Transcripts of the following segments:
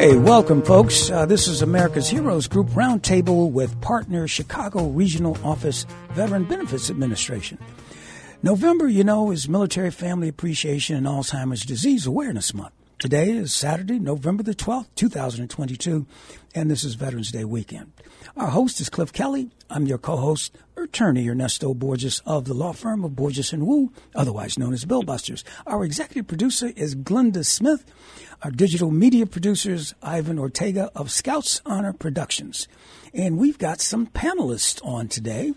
Okay, welcome, folks. Uh, this is America's Heroes Group Roundtable with partner Chicago Regional Office Veteran Benefits Administration. November, you know, is Military Family Appreciation and Alzheimer's Disease Awareness Month. Today is Saturday, November the 12th, 2022, and this is Veterans Day weekend. Our host is Cliff Kelly. I'm your co-host, attorney Ernesto Borges of the law firm of Borges and Wu, otherwise known as Billbusters. Our executive producer is Glenda Smith. Our digital media producers, Ivan Ortega of Scouts Honor Productions. And we've got some panelists on today,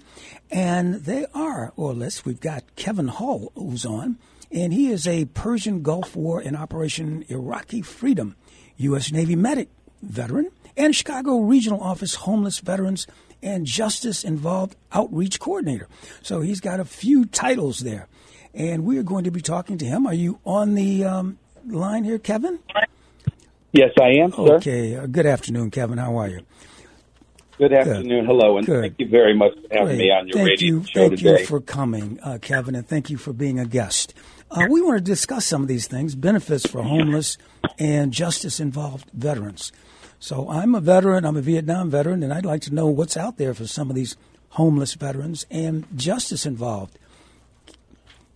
and they are, or less, we've got Kevin Hull who's on, and he is a Persian Gulf War and Operation Iraqi Freedom U.S. Navy medic veteran and Chicago Regional Office Homeless Veterans and Justice Involved Outreach Coordinator. So he's got a few titles there. And we are going to be talking to him. Are you on the um, line here, Kevin? Yes, I am, sir. Okay. Uh, good afternoon, Kevin. How are you? Good afternoon. Hello, and Good. thank you very much for having Great. me on your thank radio you, show thank today. you for coming, uh, Kevin, and thank you for being a guest. Uh, we want to discuss some of these things: benefits for homeless and justice-involved veterans. So, I'm a veteran. I'm a Vietnam veteran, and I'd like to know what's out there for some of these homeless veterans and justice-involved.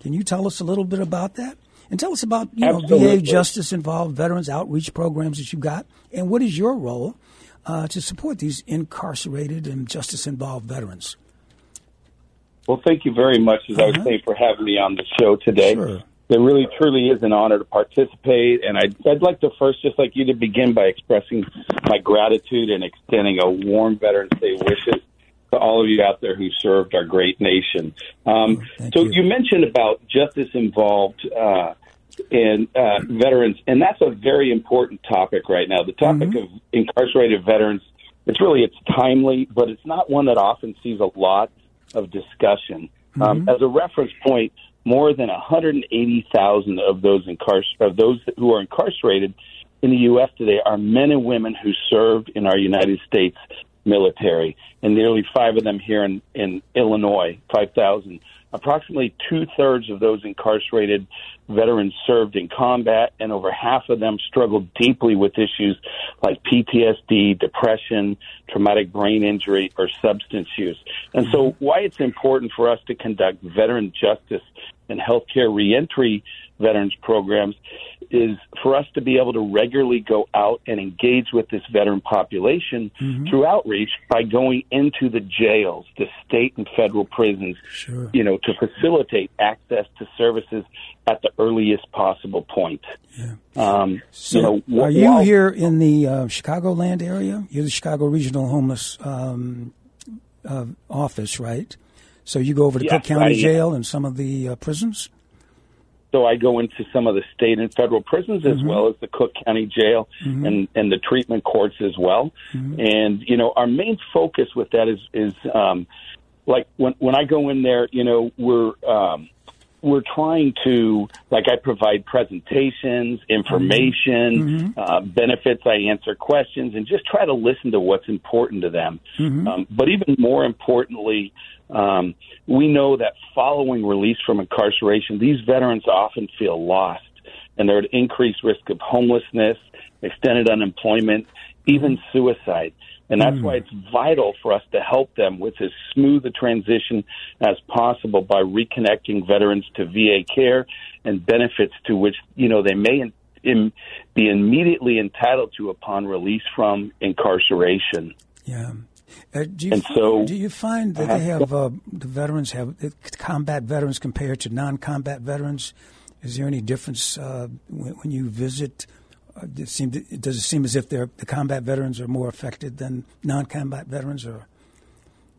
Can you tell us a little bit about that? And tell us about you know VA justice-involved veterans outreach programs that you've got, and what is your role uh, to support these incarcerated and justice-involved veterans? Well, thank you very much, as I was Uh-huh. saying, for having me on the show today. Sure. It really, truly is an honor to participate, and I'd, I'd like to first, just like you, to begin by expressing my gratitude and extending a warm Veterans Day wishes to all of you out there who served our great nation. Um, so you. you mentioned about justice involved uh, in uh, veterans, and that's a very important topic right now. The topic Mm-hmm. of incarcerated veterans, it's really it's timely, but it's not one that often sees a lot of discussion. Um, as a reference point, more than 180,000 of those incar- of those who are incarcerated in the U.S. today are men and women who served in our United States military, and nearly five of them here in, in Illinois, 5,000. Approximately two thirds of those incarcerated veterans served in combat, and over half of them struggled deeply with issues like PTSD, depression, traumatic brain injury, or substance use. And so, why it's important for us to conduct veteran justice and healthcare reentry veterans programs is for us to be able to regularly go out and engage with this veteran population through outreach by going into the jails, the state and federal prisons, Sure. you know, to facilitate access to services at the earliest possible point. Um, So, you know, wh- are you while- here in the uh, Chicagoland area? You're the Chicago Regional Homeless um, uh, Office, right? So you go over to Yes, Cook County I. Jail and some of the uh, prisons. So I go into some of the state and federal prisons as well as the Cook County Jail and, and the treatment courts as well. And, you know, our main focus with that is, is um, like when, when I go in there, you know, we're, um, we're trying to, like, I provide presentations, information, uh, benefits. I answer questions and just try to listen to what's important to them. Um, but even more importantly, um, we know that following release from incarceration, these veterans often feel lost and they're at increased risk of homelessness, extended unemployment, even suicide. And that's why it's vital for us to help them with as smooth a transition as possible by reconnecting veterans to VA care and benefits to which, you know, they may in, in, be immediately entitled to upon release from incarceration. Yeah. Uh, do you And find, so- do you find that they have uh, the veterans have uh, combat veterans compared to non-combat veterans? Is there any difference uh, when, when you visit? Does, it seem, does it seem as if the combat veterans are more affected than non-combat veterans, or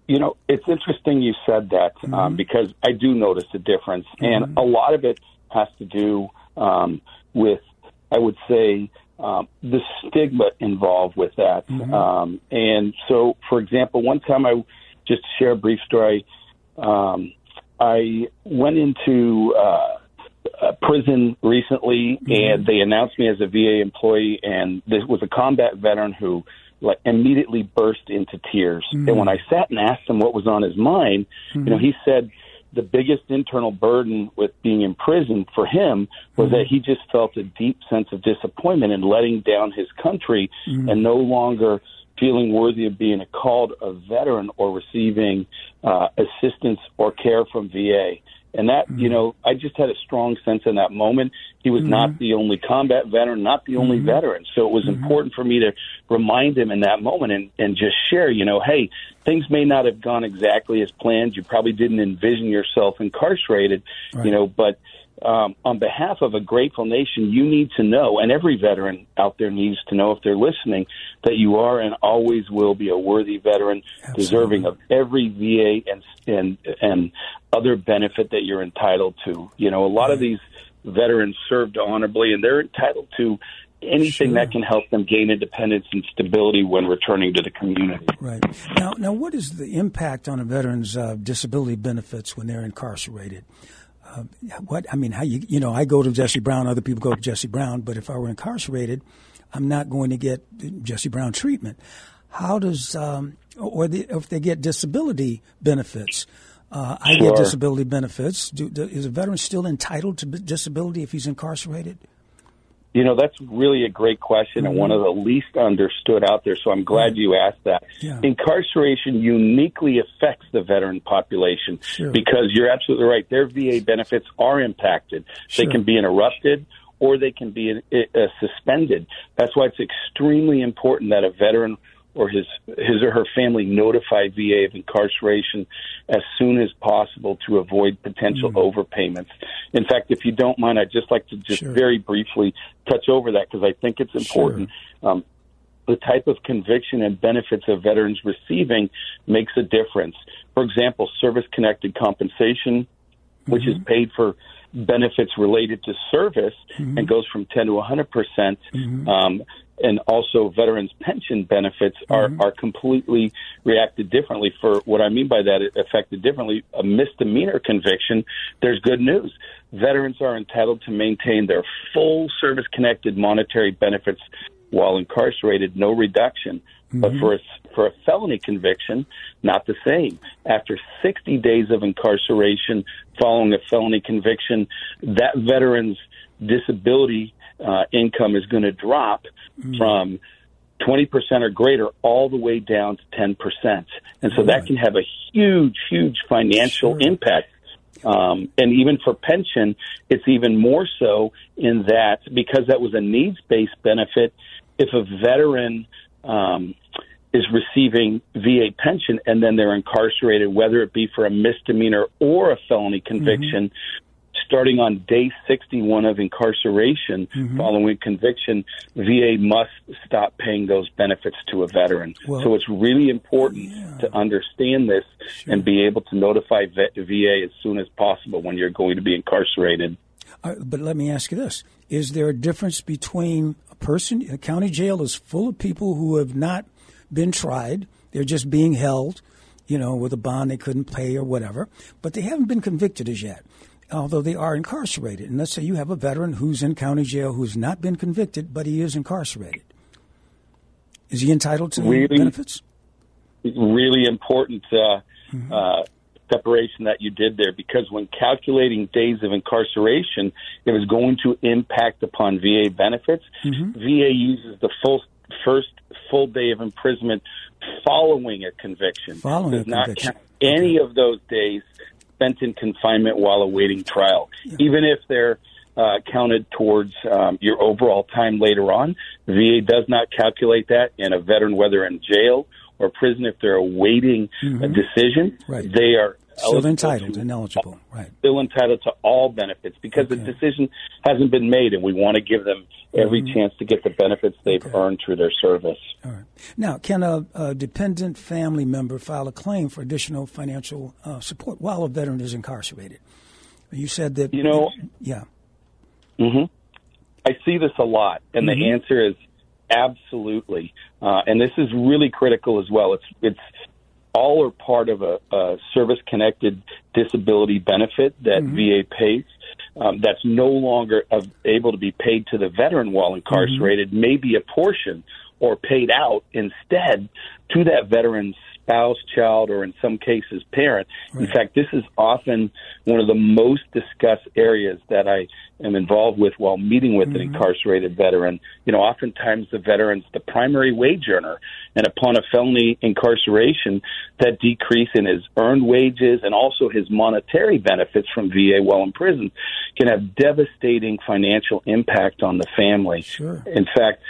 You know, it's interesting you said that um, mm-hmm. because I do notice a difference, mm-hmm. and a lot of it has to do um, with, I would say, um, the stigma involved with that. Mm-hmm. Um, and so, for example, one time I just to share a brief story. Um, I went into uh, a prison recently, mm-hmm. and they announced me as a VA employee, and this was a combat veteran who like immediately burst into tears. Mm-hmm. And when I sat and asked him what was on his mind, mm-hmm. you know, he said the biggest internal burden with being in prison for him was mm-hmm. that he just felt a deep sense of disappointment in letting down his country mm-hmm. and no longer feeling worthy of being called a veteran or receiving uh, assistance or care from VA. And that, mm-hmm. you know, I just had a strong sense in that moment. He was mm-hmm. not the only combat veteran, not the only mm-hmm. veteran. So it was mm-hmm. important for me to remind him in that moment and, and just share, you know, hey, things may not have gone exactly as planned. You probably didn't envision yourself incarcerated, right. you know, but um, on behalf of a grateful nation, you need to know, and every veteran out there needs to know if they're listening, that you are and always will be a worthy veteran, Absolutely. deserving of every VA and and and other benefit that you're entitled to. You know, a lot right. of these veterans served honorably, and they're entitled to anything sure. that can help them gain independence and stability when returning to the community. Right now, now, what is the impact on a veteran's uh, disability benefits when they're incarcerated? Uh, what I mean, how you you know, I go to Jesse Brown, other people go to Jesse Brown, but if I were incarcerated, I'm not going to get Jesse Brown treatment. How does um, or the, if they get disability benefits? Uh, I sure. get disability benefits. Do, do, is a veteran still entitled to disability if he's incarcerated? You know, that's really a great question and one of the least understood out there. So I'm glad you asked that. Yeah. Incarceration uniquely affects the veteran population sure. because you're absolutely right. Their VA benefits are impacted. Sure. They can be interrupted or they can be uh, suspended. That's why it's extremely important that a veteran or his his or her family notify VA of incarceration as soon as possible to avoid potential mm. overpayments. In fact, if you don't mind, I'd just like to just sure. very briefly touch over that because I think it's important. Sure. Um, the type of conviction and benefits of veterans receiving makes a difference. For example, service connected compensation, which mm-hmm. is paid for benefits related to service mm-hmm. and goes from 10 to 100 percent. Mm-hmm. Um, and also veterans pension benefits are, mm-hmm. are completely reacted differently. For what I mean by that, affected differently, a misdemeanor conviction, there's good news. Veterans are entitled to maintain their full service connected monetary benefits while incarcerated, no reduction. Mm-hmm. But for a, for a felony conviction, not the same. After 60 days of incarceration following a felony conviction, that veteran's disability uh, income is going to drop mm. from 20% or greater all the way down to 10%. And so that can have a huge, huge financial sure. impact. Um, and even for pension, it's even more so in that because that was a needs based benefit, if a veteran um, is receiving VA pension and then they're incarcerated, whether it be for a misdemeanor or a felony conviction, mm-hmm starting on day 61 of incarceration mm-hmm. following conviction, VA must stop paying those benefits to a veteran. Well, so it's really important yeah. to understand this sure. and be able to notify VA as soon as possible when you're going to be incarcerated. Uh, but let me ask you this Is there a difference between a person, a county jail is full of people who have not been tried, they're just being held? You know, with a bond they couldn't pay or whatever, but they haven't been convicted as yet although they are incarcerated. And let's say you have a veteran who's in county jail who's not been convicted, but he is incarcerated. Is he entitled to really, benefits? Really important uh, mm-hmm. uh, separation that you did there because when calculating days of incarceration, it was going to impact upon VA benefits. Mm-hmm. VA uses the full first full day of imprisonment following a conviction. Following does a not conviction. count any of those days spent in confinement while awaiting trial, even if they're uh, counted towards um, your overall time later on. VA does not calculate that, and a veteran, whether in jail or prison, if they're awaiting mm-hmm. a decision, right. they are still entitled and eligible, right? Still entitled to all benefits because okay. the decision hasn't been made, and we want to give them every mm-hmm. chance to get the benefits they've okay. earned through their service. All right. Now, can a, a dependent family member file a claim for additional financial uh, support while a veteran is incarcerated? You said that. You know. Yeah. Mm-hmm. I see this a lot, and mm-hmm. the answer is absolutely. Uh, and this is really critical as well. It's it's all or part of a, a service connected disability benefit that mm-hmm. VA pays. Um, that's no longer able to be paid to the veteran while incarcerated, mm-hmm. maybe a portion or paid out instead to that veteran's spouse, child, or in some cases, parent. Right. In fact, this is often one of the most discussed areas that I am involved with while meeting with mm-hmm. an incarcerated veteran. You know, oftentimes the veteran's the primary wage earner, and upon a felony incarceration, that decrease in his earned wages and also his monetary benefits from VA while in prison can have devastating financial impact on the family. Sure. In fact,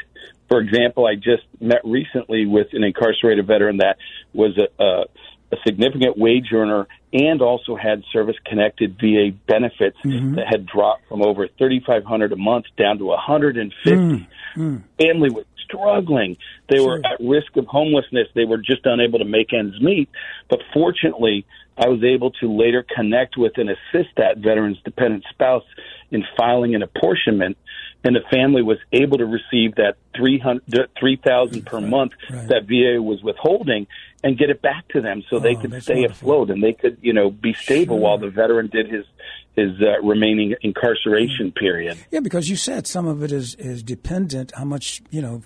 for example, I just met recently with an incarcerated veteran that was a, a, a significant wage earner and also had service connected VA benefits mm-hmm. that had dropped from over 3500 a month down to 150. Mm, mm. Family was struggling. They sure. were at risk of homelessness. They were just unable to make ends meet. But fortunately, I was able to later connect with and assist that veteran's dependent spouse in filing an apportionment and the family was able to receive that 300 3000 per right, month right. that VA was withholding and get it back to them so oh, they could stay wonderful. afloat and they could you know be stable sure. while the veteran did his his uh, remaining incarceration period yeah because you said some of it is is dependent how much you know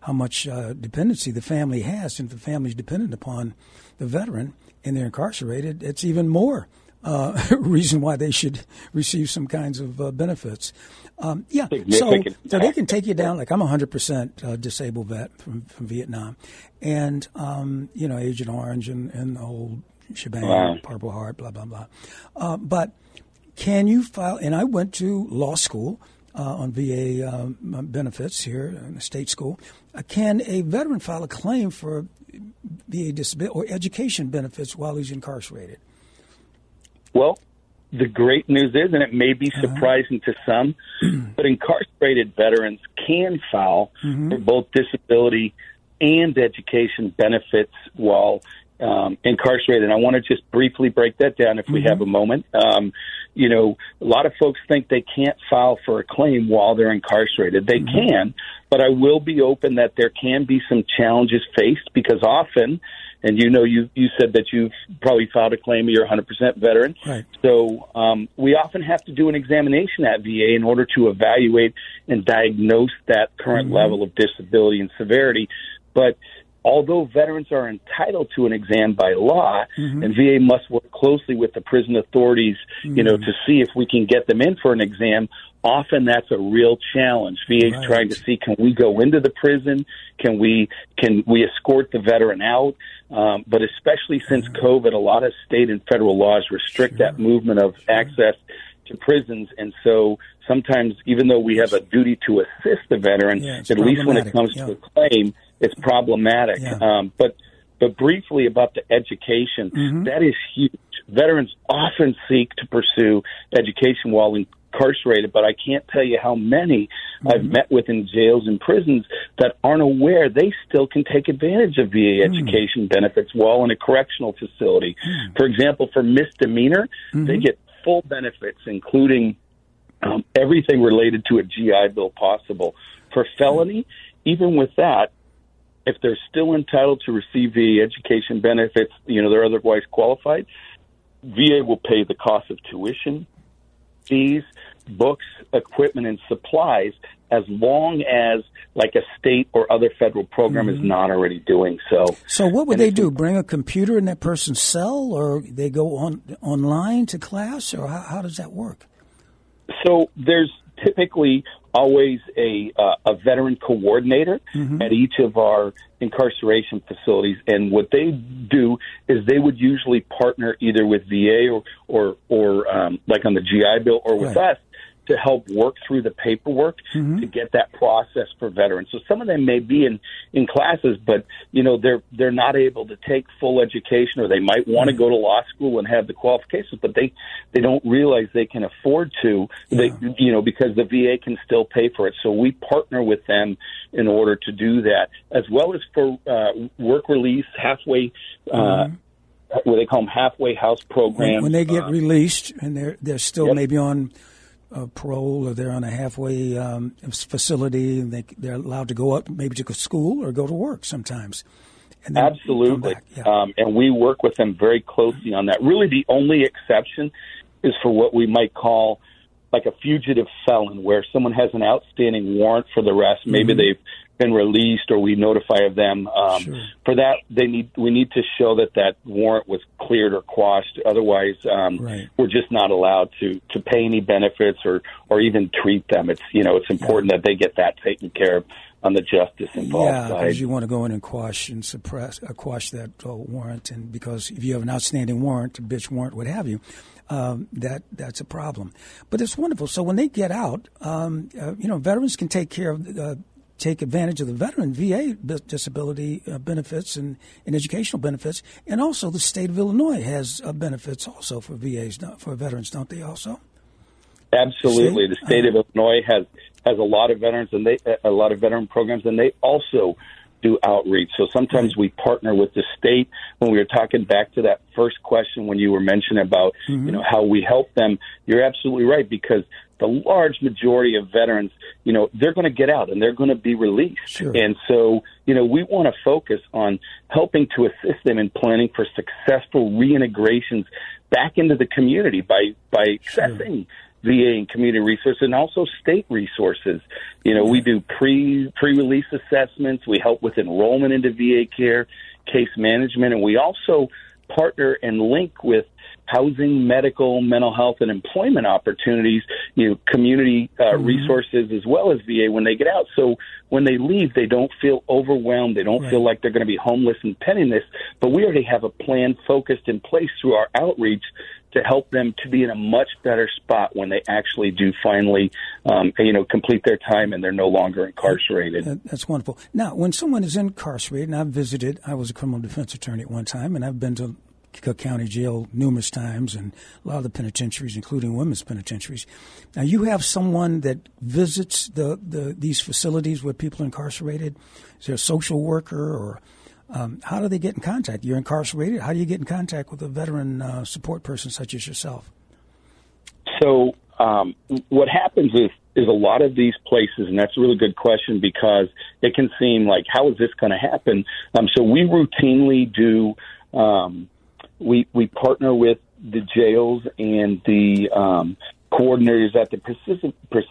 how much uh, dependency the family has and if the family is dependent upon the veteran and they're incarcerated it's even more uh, reason why they should receive some kinds of uh, benefits. Um, yeah, so, so they can take you down. Like I'm a hundred percent uh, disabled vet from, from Vietnam, and um, you know Agent Orange and, and the whole shebang, wow. Purple Heart, blah blah blah. Uh, but can you file? And I went to law school. Uh, on VA um, benefits here in the state school. Uh, can a veteran file a claim for VA disability or education benefits while he's incarcerated? Well, the great news is, and it may be uh-huh. surprising uh-huh. to some, but incarcerated veterans can file mm-hmm. for both disability and education benefits while um, incarcerated. And I want to just briefly break that down if we mm-hmm. have a moment. Um, you know, a lot of folks think they can't file for a claim while they're incarcerated. They mm-hmm. can, but I will be open that there can be some challenges faced because often and you know you you said that you've probably filed a claim you're 100% veteran right. so um, we often have to do an examination at VA in order to evaluate and diagnose that current mm-hmm. level of disability and severity but although veterans are entitled to an exam by law mm-hmm. and VA must work closely with the prison authorities mm-hmm. you know mm-hmm. to see if we can get them in for an exam often that's a real challenge. VA's right. trying to see can we go into the prison? Can we can we escort the veteran out? Um, but especially since COVID, a lot of state and federal laws restrict sure. that movement of sure. access to prisons, and so sometimes even though we have a duty to assist the veteran, yeah, at least when it comes yeah. to a claim, it's problematic. Yeah. Um, but but briefly about the education, mm-hmm. that is huge. Veterans often seek to pursue education while in incarcerated, but I can't tell you how many mm-hmm. I've met with in jails and prisons that aren't aware they still can take advantage of VA mm-hmm. education benefits while in a correctional facility. Mm-hmm. For example, for misdemeanor, they mm-hmm. get full benefits, including um, everything related to a GI Bill possible. For felony, even with that, if they're still entitled to receive VA education benefits, you know, they're otherwise qualified, VA will pay the cost of tuition, fees, books, equipment, and supplies as long as like a state or other federal program mm-hmm. is not already doing so. So what would and they do? Bring a computer in that person's cell, or they go on online to class, or how, how does that work? So there's typically always a uh, a veteran coordinator mm-hmm. at each of our incarceration facilities, and what they do is they would usually partner either with VA or or or um, like on the GI Bill or with right. us to help work through the paperwork Mm-hmm. to get that process for veterans. So some of them may be in in classes, but you know they're they're not able to take full education, or they might want to go to law school and have the qualifications, but they they don't realize they can afford to. They you know because the VA can still pay for it. So we partner with them in order to do that, as well as for uh, work release halfway. Uh, What they call them halfway house programs. Mm-hmm. when they get Uh, released and they're they're still Yep. maybe on uh, parole or they're on a halfway um, facility and they they're allowed to go up maybe to school or go to work sometimes. And Absolutely. Yeah. Um, and we work with them very closely on that. Really, the only exception is for what we might call like a fugitive felon, where someone has an outstanding warrant for the arrest. Maybe they've been released, or we notify of them. Um. Sure. For that, they need we need to show that that warrant was cleared or quashed. Otherwise, um, Right. we're just not allowed to to pay any benefits or or even treat them. It's you know it's important that they get that taken care of on the justice involved Yeah, because you want to go in and quash and suppress, uh, quash that uh, warrant, and because if you have an outstanding warrant, a bench warrant, what have you, um, that that's a problem. But it's wonderful. So when they get out, um, uh, you know, veterans can take care of. Take advantage of the veteran VA disability uh, benefits and, and educational benefits, and also the state of Illinois has uh, benefits also for VAs, not- for veterans, don't they? Also, Absolutely, See? the state of Illinois has has a lot of veterans and they a lot of veteran programs, and they also do outreach. So sometimes we partner with the state. When we were talking back to that first question, when you were mentioning about you know how we help them, you're absolutely right because the large majority of veterans, you know, they're going to get out and they're going to be released, Sure. and so you know we want to focus on helping to assist them in planning for successful reintegrations back into the community by by accessing VA and community resources and also state resources. You know, we do pre pre release assessments. We help with enrollment into VA care, case management, and we also partner and link with housing, medical, mental health, and employment opportunities. You know, community uh, resources as well as VA when they get out. So when they leave, they don't feel overwhelmed. They don't Right. feel like they're going to be homeless and penniless. But we already have a plan focused in place through our outreach to help them to be in a much better spot when they actually do finally, um, you know, complete their time and they're no longer incarcerated. That's wonderful. Now, when someone is incarcerated, and I've visited, I was a criminal defense attorney at one time, and I've been to Cook County Jail numerous times, and a lot of the penitentiaries, including women's penitentiaries. Now, you have someone that visits the, the these facilities where people are incarcerated. Is there a social worker, or um, how do they get in contact? You're incarcerated. How do you get in contact with a veteran uh, support person such as yourself? So um, what happens is is a lot of these places, and that's a really good question because it can seem like how is this going to happen? Um, so we routinely do. Um, we we partner with the jails and the um, coordinators at the persistent, pers-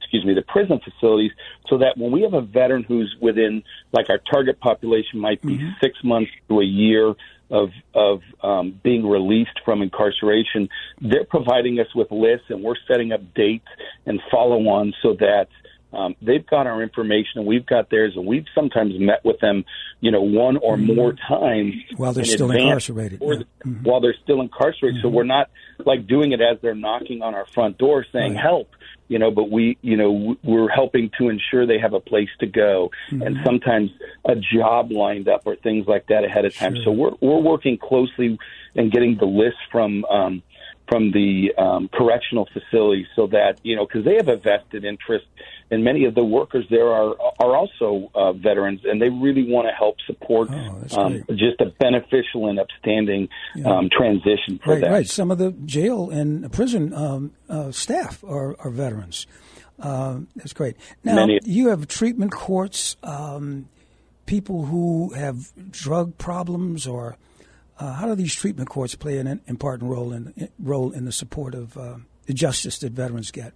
excuse me the prison facilities, so that when we have a veteran who's within like our target population might be six months to a year of of um, being released from incarceration, they're providing us with lists, and we're setting up dates and follow on so that um, they've got our information and we've got theirs, and we've sometimes met with them, you know, one or more times While they're in still incarcerated, or yeah. Mm-hmm. while they're still incarcerated. So we're not like doing it as they're knocking on our front door saying Right. help, you know, but we, you know, we're helping to ensure they have a place to go Mm-hmm. and sometimes a job lined up or things like that ahead of time. So we're, we're working closely and getting the list from, um, from the um, correctional facility so that you know because they have a vested interest and many of the workers there are are also uh, veterans and they really want to help support Oh, um, just a beneficial and upstanding um, transition for Right, them. right. Some of the jail and prison um, uh, staff are, are veterans. Um, that's great. Now Many- you have treatment courts, um, people who have drug problems, or uh, how do these treatment courts play an important role in role in the support of uh, the justice that veterans get?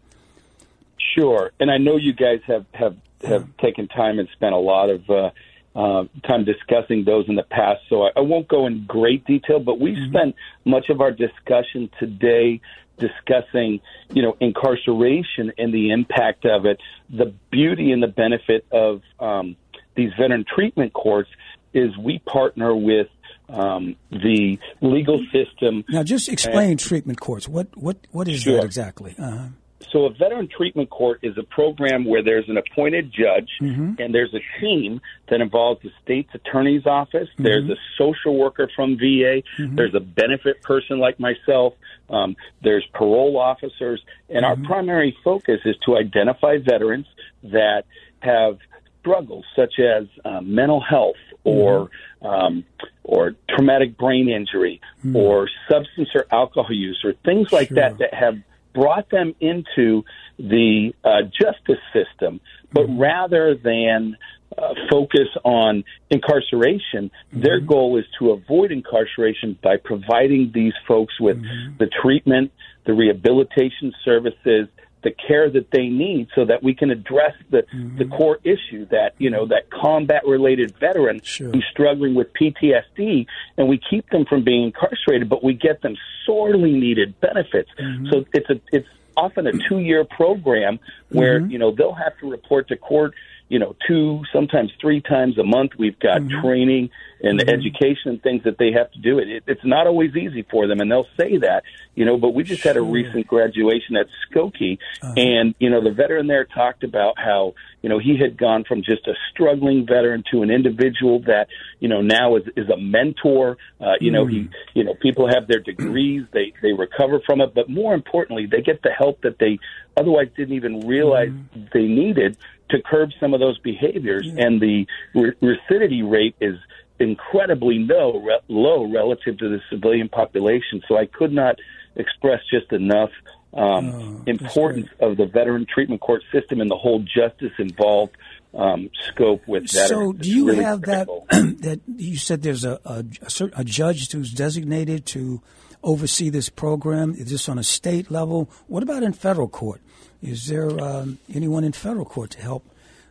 Sure, and I know you guys have have have taken time and spent a lot of uh, uh, time discussing those in the past. So I, I won't go in great detail, but we have spent much of our discussion today discussing, you know, incarceration and the impact of it. The beauty and the benefit of um, these veteran treatment courts is we partner with um, the legal system Now, just explain treatment courts. What what what is Sure. that exactly? Uh, so a veteran treatment court is a program where there's an appointed judge Mm-hmm. and there's a team that involves the state's attorney's office. Mm-hmm. There's a social worker from VA. There's a benefit person like myself. Um, there's parole officers, and Mm-hmm. our primary focus is to identify veterans that have struggles such as uh, mental health or um, or traumatic brain injury or substance or alcohol use or things like Sure. that that have brought them into the uh, justice system, but rather than uh, focus on incarceration, their goal is to avoid incarceration by providing these folks with the treatment, the rehabilitation services, the care that they need so that we can address the, mm-hmm. the core issue that, you know, that combat related veteran Sure. who's struggling with PTSD and we keep them from being incarcerated, but we get them sorely needed benefits. Mm-hmm. So it's a, it's often a two year program where, mm-hmm. you know, they'll have to report to court, you know, two, sometimes three times a month. We've got mm-hmm. training and mm-hmm. education and things that they have to do. It, it, it's not always easy for them, and they'll say that, you know. But we just had a recent graduation at Skokie, uh-huh. and you know, the veteran there talked about how you know he had gone from just a struggling veteran to an individual that you know now is is a mentor. Uh, you know, he mm-hmm. you know people have their degrees, they they recover from it, but more importantly, they get the help that they otherwise didn't even realize they needed to curb some of those behaviors, and the re- recidivity rate is incredibly low, re- low relative to the civilian population. So I could not express just enough um, importance of the veteran treatment court system and the whole justice involved um, scope with that. So, do you really have that? critical. that you said there's a, a, a, a judge who's designated to oversee this program. Is this on a state level? What about in federal court? Is there um, anyone in federal court to help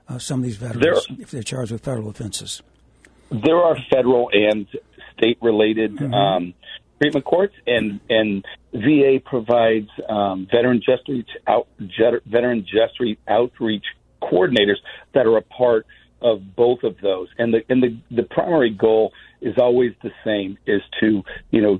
uh, some of these veterans if they're charged with federal offenses? There are federal and state related Mm-hmm. um, treatment courts, and and VA provides um, veteran justice out veteran justice outreach coordinators that are a part of both of those. And the and the the primary goal is always the same: is to you know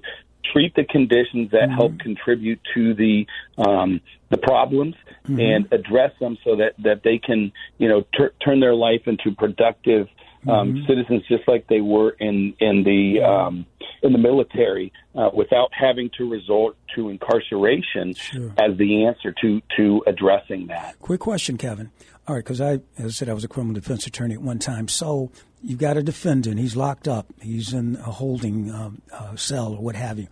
treat the conditions that help contribute to the um, the problems and address them so that that they can you know tur turn their life into productive um, citizens just like they were in in the um, in the military uh, without having to resort to incarceration as the answer to to addressing that. Quick question, Kevin. All right, because I, as I said, I was a criminal defense attorney at one time. So you've got a defendant. He's locked up. He's in a holding um, uh, cell or what have you.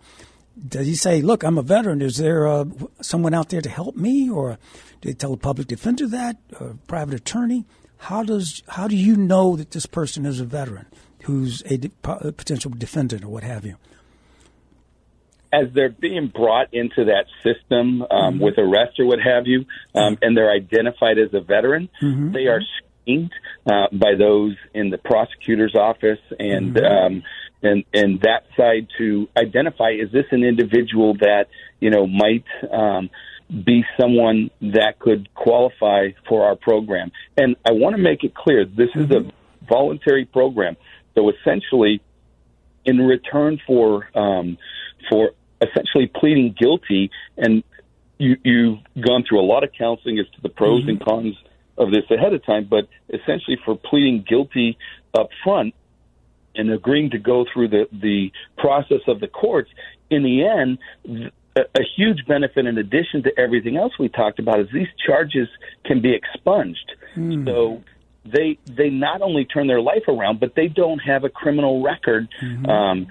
Does he say, "Look, I'm a veteran. Is there uh, someone out there to help me?" Or do they tell a public defender that, or a private attorney? How does how do you know that this person is a veteran who's a, de- a potential defendant or what have you? as they're being brought into that system um, with arrest or what have you, um, and they're identified as a veteran, they are screened uh, by those in the prosecutor's office and um, and and that side to identify is this an individual that you know might. Um, be someone that could qualify for our program. And I want to make it clear this is a voluntary program. So essentially, in return for um, for essentially pleading guilty, and you, you've gone through a lot of counseling as to the pros and cons of this ahead of time, but essentially for pleading guilty up front and agreeing to go through the the process of the courts, in the end. A, a huge benefit in addition to everything else we talked about is these charges can be expunged. So they they not only turn their life around, but they don't have a criminal record um,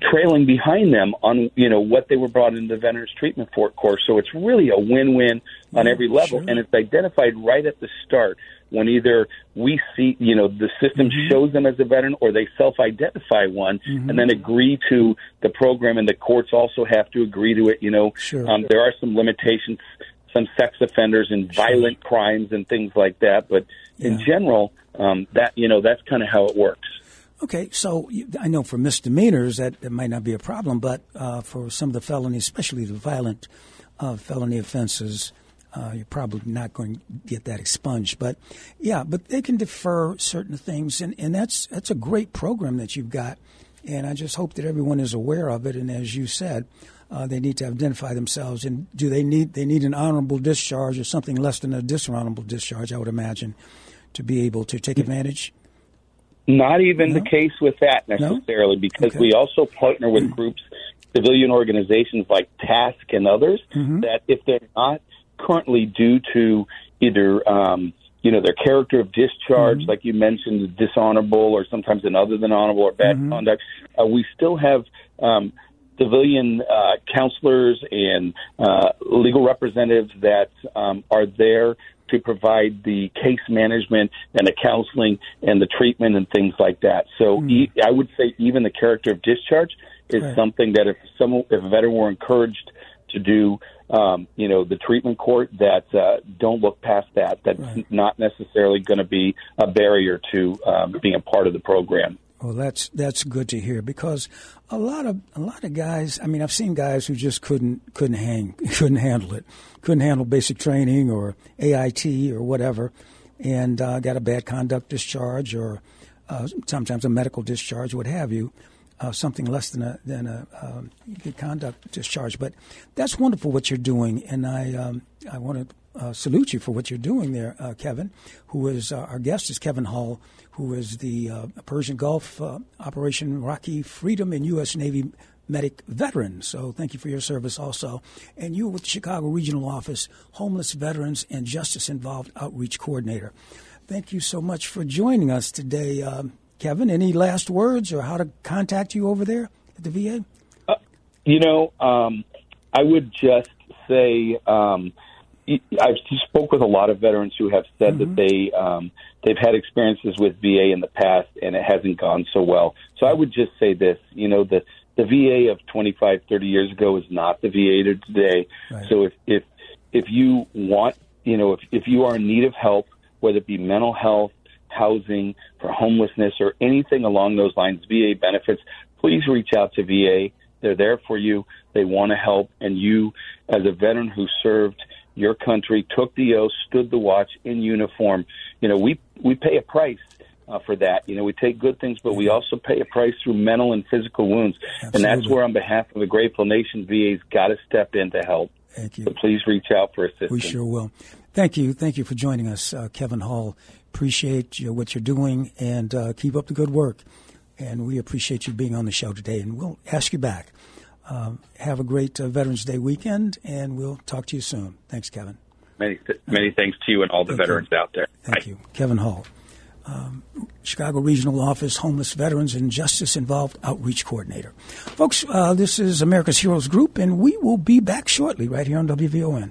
trailing behind them on you know what they were brought into the veterans treatment for course. So it's really a win-win on every level, sure. and it's identified right at the start when either we see you know the system shows them as a veteran or they self-identify one and then agree to the program, and the courts also have to agree to it. You know, Sure. um, there are some limitations. Some sex offenders and violent crimes and things like that, but in general, um, that you know that's kind of how it works. Okay, so you- I know for misdemeanors that, that might not be a problem, but uh, for some of the felonies, especially the violent uh, felony offenses, uh, you're probably not going to get that expunged. But yeah, but they can defer certain things, and, and that's that's a great program that you've got And I just hope that everyone is aware of it. And as you said, uh, they need to identify themselves. And do they need they need an honorable discharge or something less than a dishonorable discharge? I would imagine to be able to take advantage. Not even no? the case with that necessarily, no? because okay. we also partner with groups, civilian organizations like TASC and others, mm-hmm. that if they're not currently due to either um, you know their character of discharge, mm-hmm. like you mentioned, dishonorable or sometimes an other than honorable or bad mm-hmm. conduct, uh, we still have um, civilian uh, counselors and uh, legal representatives that um, are there to provide the case management and the counseling and the treatment and things like that. So mm. e- I would say even the character of discharge is right. something that if someone, if a veteran were encouraged to do, um, you know, the treatment court, that uh, don't look past that. That's right. not necessarily going to be a barrier to um, being a part of the program. Well, that's that's good to hear because a lot of a lot of guys. I mean, I've seen guys who just couldn't couldn't hang, couldn't handle it, couldn't handle basic training or AIT or whatever, and uh, got a bad conduct discharge or uh, sometimes a medical discharge, what have you. Uh, something less than a than a um, good conduct discharge, but that's wonderful what you're doing, and I um, I want to uh, salute you for what you're doing there, uh, Kevin, who is uh, our guest is Kevin Hull, who is the uh, Persian Gulf uh, Operation Iraqi Freedom and U.S. Navy medic veteran. So thank you for your service also. And you're with the Chicago Regional Office, Homeless Veterans and Justice Involved Outreach Coordinator. Thank you so much for joining us today, um, Kevin. Any last words or how to contact you over there at the VA? Uh, you know, um, I would just say. Um, I've spoke with a lot of veterans who have said mm-hmm. that they um, they've had experiences with VA in the past and it hasn't gone so well. So I would just say this, you know, the the VA of 25, 30 years ago is not the VA of today. Right. So if if if you want, you know, if if you are in need of help, whether it be mental health, housing, for homelessness, or anything along those lines, VA benefits, please reach out to VA. They're there for you. They want to help, and you, as a veteran who served your country, took the oath, stood the watch in uniform. You know, we we pay a price uh, for that. You know, we take good things, but we also pay a price through mental and physical wounds. Absolutely. And that's where, on behalf of the Grateful Nation, VA's got to step in to help. Thank you. So please reach out for assistance. We sure will. Thank you. Thank you for joining us, uh, Kevin Hull. Appreciate you, what you're doing and uh, keep up the good work. And we appreciate you being on the show today. And we'll ask you back. Um, have a great uh, Veterans Day weekend, and we'll talk to you soon. Thanks, Kevin. Many, th- many thanks to you and all the Thank veterans you. out there. Thank Bye. you. Kevin Hull, um, Chicago Regional Office Homeless Veterans and Justice Involved Outreach Coordinator. Folks, uh, this is America's Heroes Group, and we will be back shortly right here on WVON.